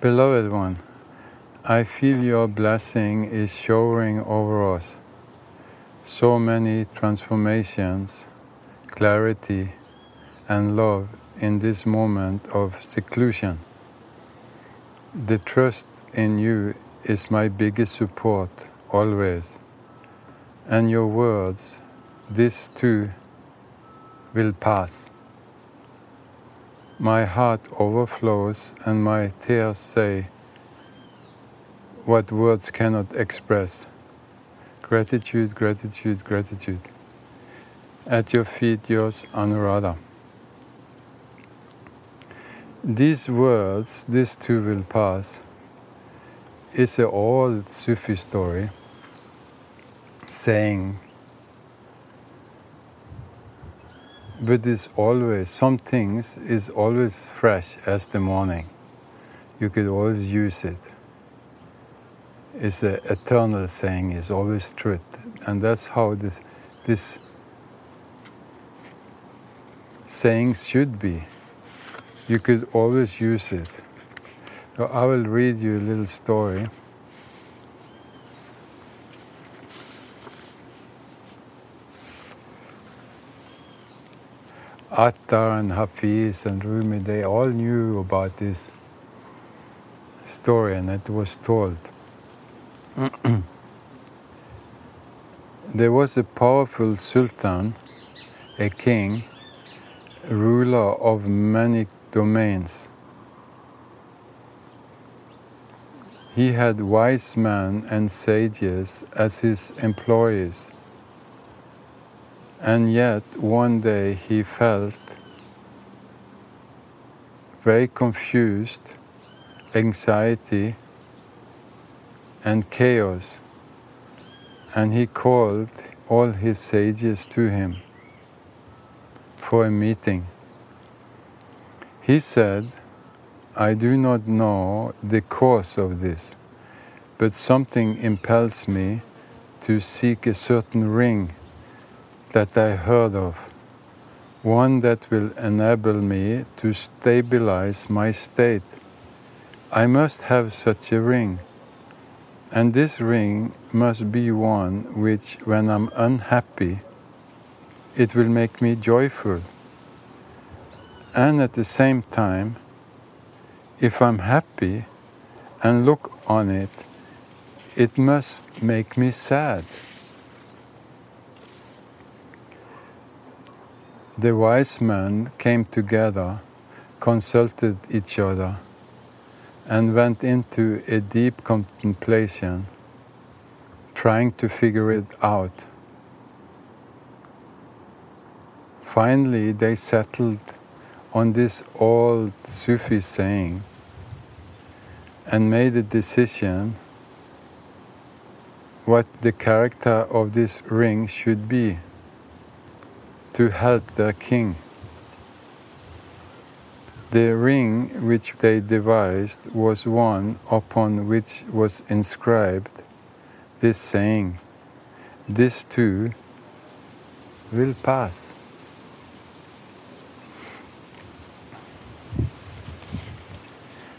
Beloved one, I feel your blessing is showering over us. So many transformations, clarity, and love in this moment of seclusion. The trust in you is my biggest support always. And your words, this too will pass. My heart overflows and my tears say what words cannot express. Gratitude, gratitude, gratitude. At your feet, yours, Anuradha. These words, this too will pass, is an old Sufi story saying, but it's always, some things is always fresh as the morning. You could always use it. It's an eternal saying, it's always truth. And that's how this, this saying should be you could always use it. So I will read you a little story. Attar and Hafiz and Rumi, they all knew about this story and it was told. there was a powerful sultan, a king, ruler of many domains. He had wise men and sages as his employees. And yet, one day he felt very confused, anxiety, and chaos. And he called all his sages to him for a meeting. He said, I do not know the cause of this, but something impels me to seek a certain ring that I heard of, one that will enable me to stabilize my state. I must have such a ring, and this ring must be one which, when I'm unhappy, it will make me joyful and at the same time, if I'm happy and look on it, it must make me sad. The wise men came together, consulted each other, and went into a deep contemplation, trying to figure it out. Finally, they settled on this old Sufi saying and made a decision what the character of this ring should be to help their king. The ring which they devised was one upon which was inscribed this saying, This too will pass.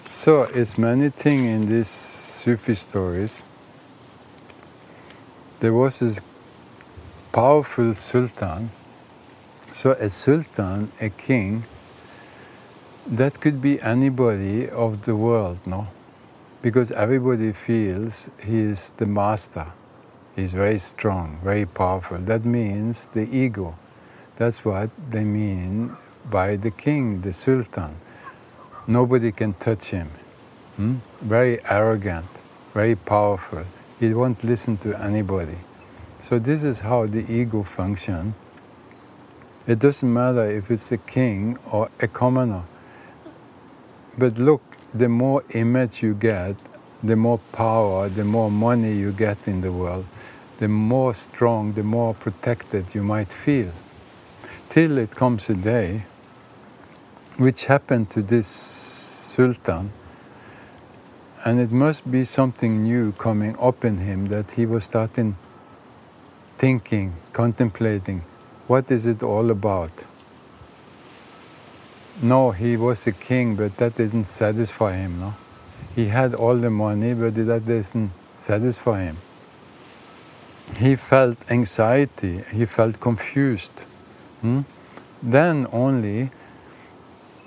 So it's many things in these Sufi stories. There was this powerful sultan. So a sultan, a king, that could be anybody of the world, no? Because everybody feels he is the master. He's very strong, very powerful. That means the ego. That's what they mean by the king, the sultan nobody can touch him. Hmm? Very arrogant, very powerful. He won't listen to anybody. So this is how the ego functions. It doesn't matter if it's a king or a commoner. But look, the more image you get, the more power, the more money you get in the world, the more strong, the more protected you might feel. Till it comes a day which happened to this sultan. And it must be something new coming up in him that he was starting thinking, contemplating, what is it all about? No, he was a king, but that didn't satisfy him, no? He had all the money, but that doesn't satisfy him. He felt anxiety, he felt confused. Hmm? Then only,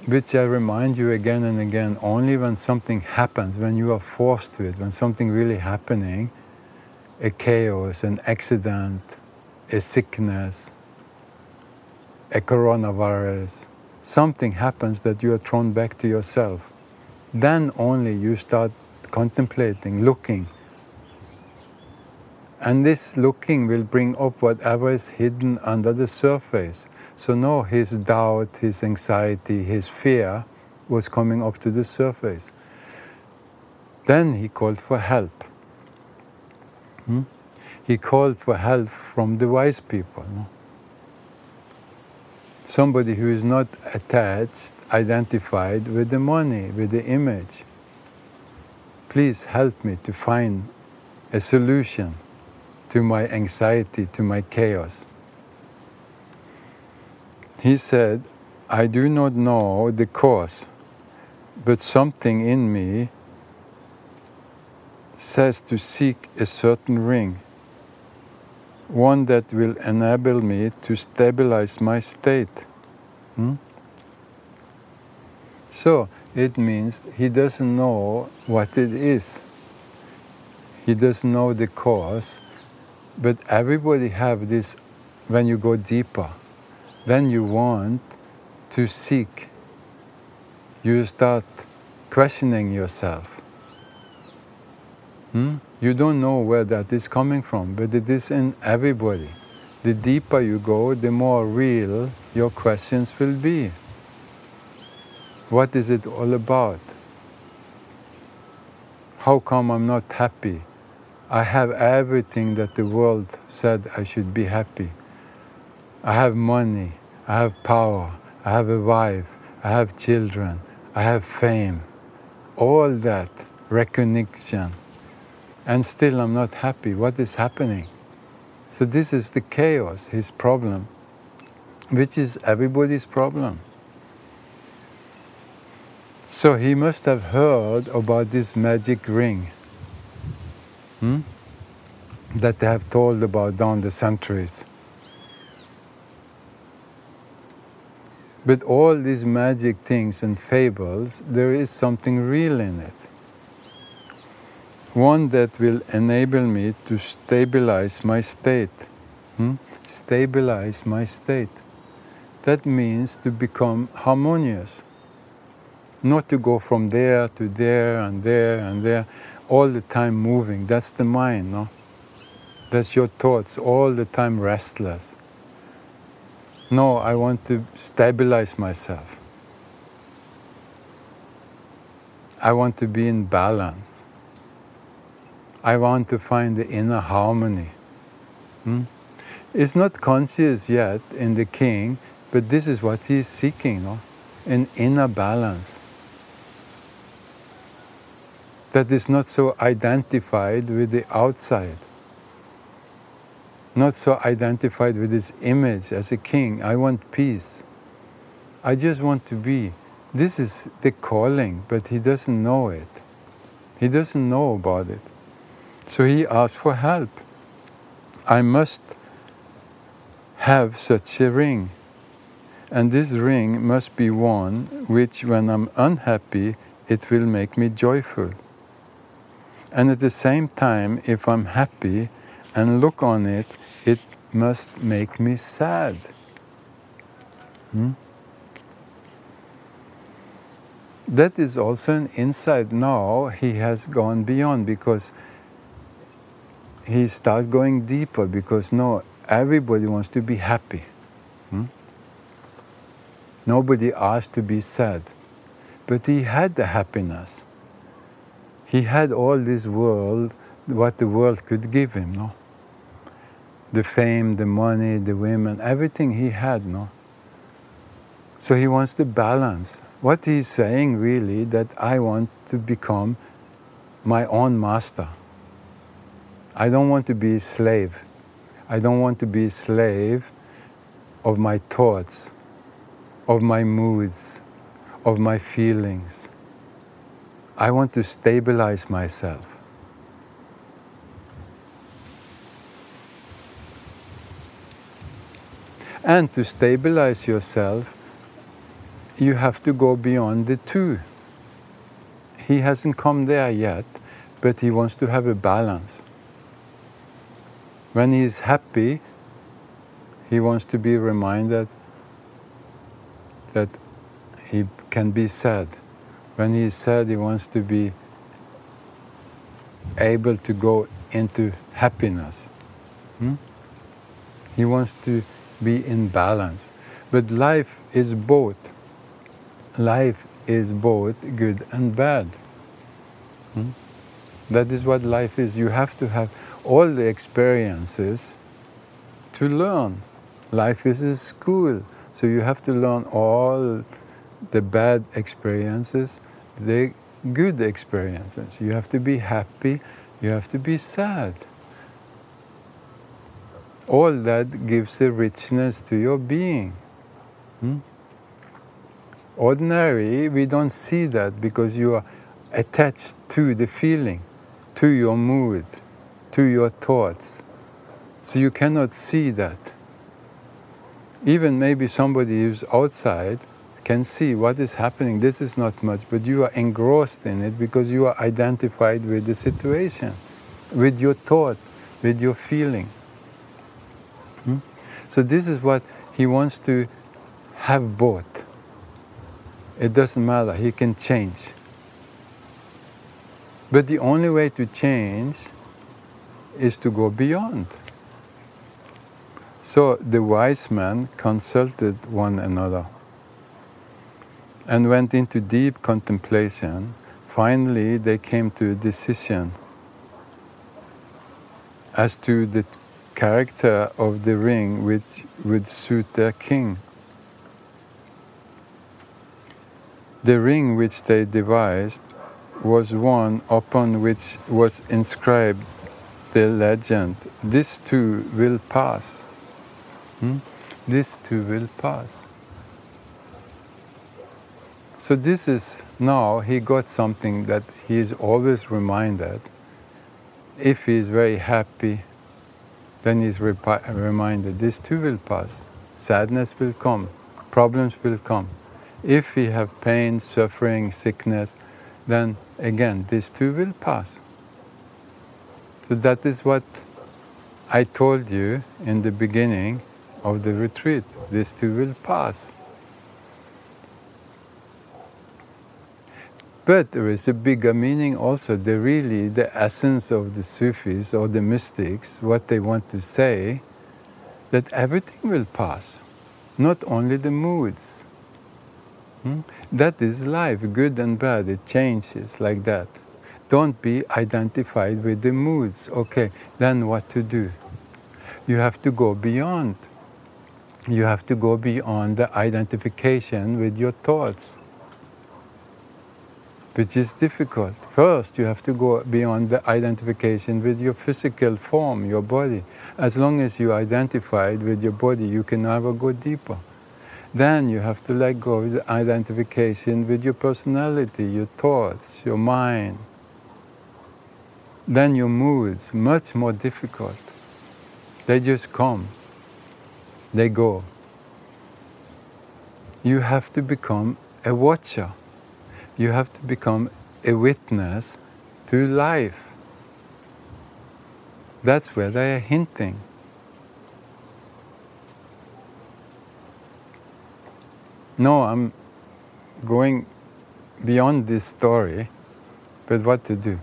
which I remind you again and again, only when something happens, when you are forced to it, when something really happening, a chaos, an accident, a sickness, a coronavirus, something happens that you are thrown back to yourself. Then only you start contemplating, looking. And this looking will bring up whatever is hidden under the surface. So now his doubt, his anxiety, his fear was coming up to the surface. Then he called for help. Hmm? He called for help from the wise people. No? Somebody who is not attached, identified with the money, with the image. Please help me to find a solution to my anxiety, to my chaos. He said, I do not know the cause, but something in me says to seek a certain ring, one that will enable me to stabilize my state. Hmm? So it means he doesn't know what it is. He doesn't know the cause, but everybody have this when you go deeper. Then you want to seek. You start questioning yourself. Hmm? You don't know where that is coming from, but it is in everybody. The deeper you go, the more real your questions will be. What is it all about? How come I'm not happy? I have everything that the world said I should be happy. I have money, I have power, I have a wife, I have children, I have fame. All that recognition and still I'm not happy. What is happening? So, this is the chaos, his problem, which is everybody's problem. So, he must have heard about this magic ring hmm? that they have told about down the centuries. But all these magic things and fables, there is something real in it one that will enable me to stabilize my state. Hmm? Stabilize my state. That means to become harmonious. Not to go from there to there and there and there, all the time moving. That's the mind, no? That's your thoughts, all the time restless. No, I want to stabilize myself. I want to be in balance. I want to find the inner harmony. Hmm? It's not conscious yet in the king, but this is what he is seeking, no? an inner balance. That is not so identified with the outside, not so identified with his image as a king. I want peace. I just want to be. This is the calling, but he doesn't know it. He doesn't know about it. So he asked for help. I must have such a ring. And this ring must be one which, when I'm unhappy, it will make me joyful. And at the same time, if I'm happy and look on it, it must make me sad. Hmm? That is also an insight now he has gone beyond because he starts going deeper because no, everybody wants to be happy. Hmm? Nobody asked to be sad. But he had the happiness. He had all this world, what the world could give him, no? The fame, the money, the women, everything he had, no? So he wants to balance. What he's saying really that I want to become my own master. I don't want to be a slave. I don't want to be a slave of my thoughts, of my moods, of my feelings. I want to stabilize myself. And to stabilize yourself, you have to go beyond the two. He hasn't come there yet, but he wants to have a balance. When he's happy, he wants to be reminded that he can be sad. When he's sad, he wants to be able to go into happiness. Hmm? He wants to be in balance. But life is both. Life is both good and bad. Hmm? That is what life is. You have to have all the experiences to learn. Life is a school, so you have to learn all the bad experiences, the good experiences. You have to be happy, you have to be sad all that gives a richness to your being. Hmm? Ordinary, we don't see that because you are attached to the feeling, to your mood, to your thoughts. So you cannot see that. Even maybe somebody who's outside can see what is happening. This is not much, but you are engrossed in it because you are identified with the situation, with your thought, with your feeling. Hmm? So this is what he wants to have both. It doesn't matter, he can change. But the only way to change is to go beyond. So the wise men consulted one another and went into deep contemplation. Finally, they came to a decision as to the character of the ring which would suit their king. The ring which they devised was one upon which was inscribed the legend, This too will pass. Hmm? This too will pass. So, this is now he got something that he is always reminded if he is very happy then he's reminded this too will pass. Sadness will come, problems will come. If we have pain, suffering, sickness, then again, this too will pass. So that is what I told you in the beginning of the retreat. This too will pass. But there is a bigger meaning also. The really, the essence of the Sufis or the mystics, what they want to say, that everything will pass, not only the moods. Hmm? That is life, good and bad, it changes like that. Don't be identified with the moods. Okay, then what to do? You have to go beyond. You have to go beyond the identification with your thoughts which is difficult. First, you have to go beyond the identification with your physical form, your body. As long as you identified with your body, you can never go deeper. Then you have to let go of the identification with your personality, your thoughts, your mind. Then your moods, much more difficult. They just come, they go. You have to become a watcher you have to become a witness to life. That's where they are hinting. No, I'm going beyond this story, but what to do?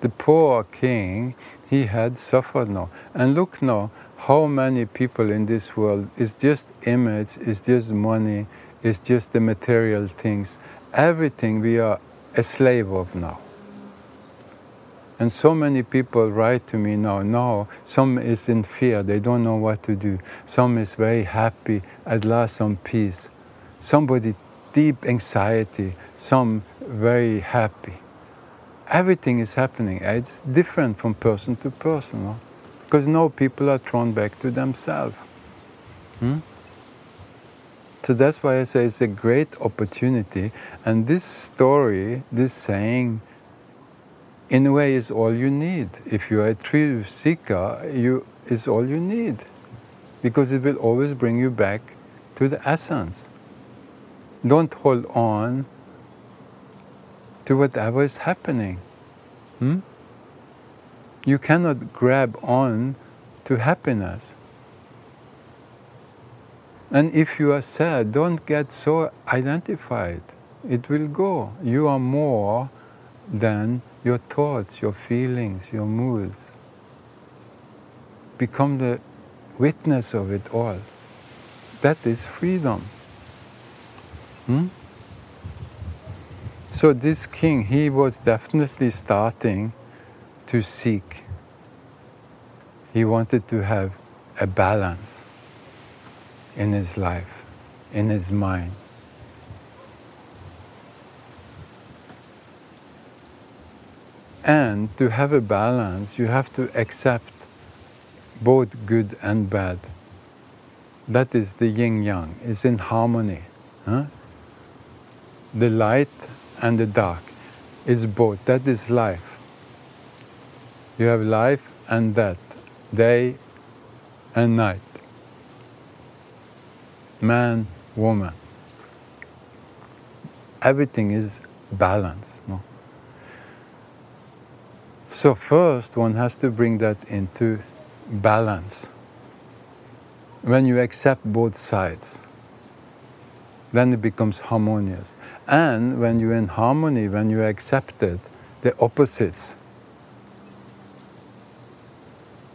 The poor king, he had suffered now. And look now, how many people in this world is just image, is just money, is just the material things. Everything we are a slave of now. And so many people write to me now. Now, some is in fear, they don't know what to do. Some is very happy, at last some peace. Somebody deep anxiety, some very happy. Everything is happening. It's different from person to person. No? Because now people are thrown back to themselves. Hmm? So that's why I say it's a great opportunity. And this story, this saying, in a way, is all you need. If you are a true seeker, you all you need, because it will always bring you back to the essence. Don't hold on to whatever is happening. Hmm? You cannot grab on to happiness. And if you are sad, don't get so identified. It will go. You are more than your thoughts, your feelings, your moods. Become the witness of it all. That is freedom. Hmm? So, this king, he was definitely starting to seek. He wanted to have a balance in his life, in his mind. And to have a balance, you have to accept both good and bad. That is the yin yang, it's in harmony. Huh? The light and the dark is both. That is life. You have life and death, day and night man, woman. Everything is balanced. No? So, first, one has to bring that into balance. When you accept both sides, then it becomes harmonious. And when you're in harmony, when you accept it, the opposites.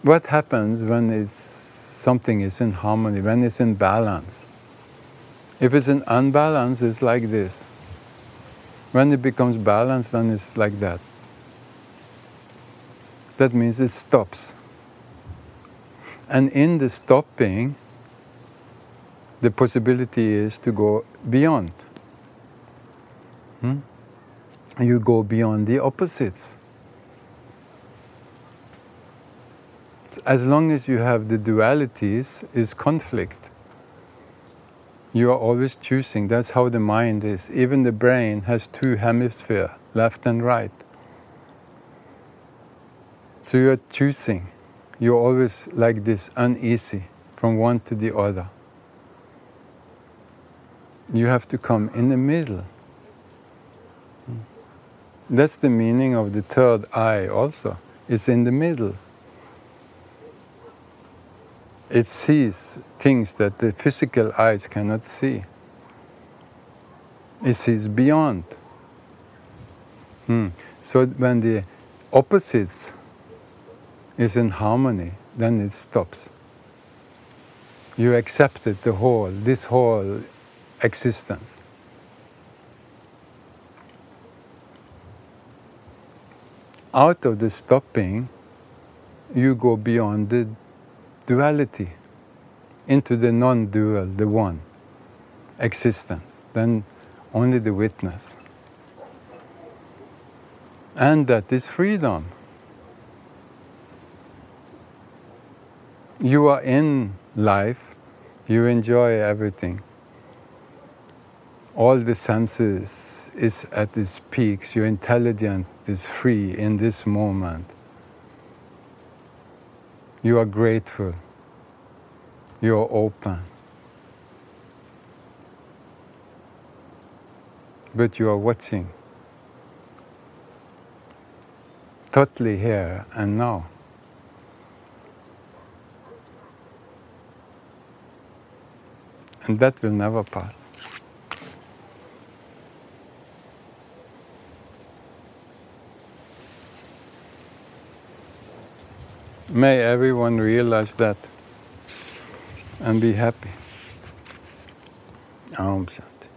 What happens when it's, something is in harmony, when it's in balance? If it's in unbalance, it's like this. When it becomes balanced, then it's like that. That means it stops. And in the stopping, the possibility is to go beyond. Hmm? You go beyond the opposites. As long as you have the dualities, is conflict you are always choosing. That's how the mind is. Even the brain has two hemispheres, left and right. So you're choosing. You're always like this, uneasy from one to the other. You have to come in the middle. That's the meaning of the third eye also. It's in the middle. It sees things that the physical eyes cannot see. It sees beyond. Hmm. So when the opposites is in harmony, then it stops. You accepted the whole, this whole existence. Out of the stopping, you go beyond the duality into the non dual, the one existence, then only the witness. And that is freedom. You are in life, you enjoy everything. All the senses is at its peaks, your intelligence is free in this moment. You are grateful. You are open. But you are watching. Totally here and now. And that will never pass. May everyone realize that and be happy. Om Shanti.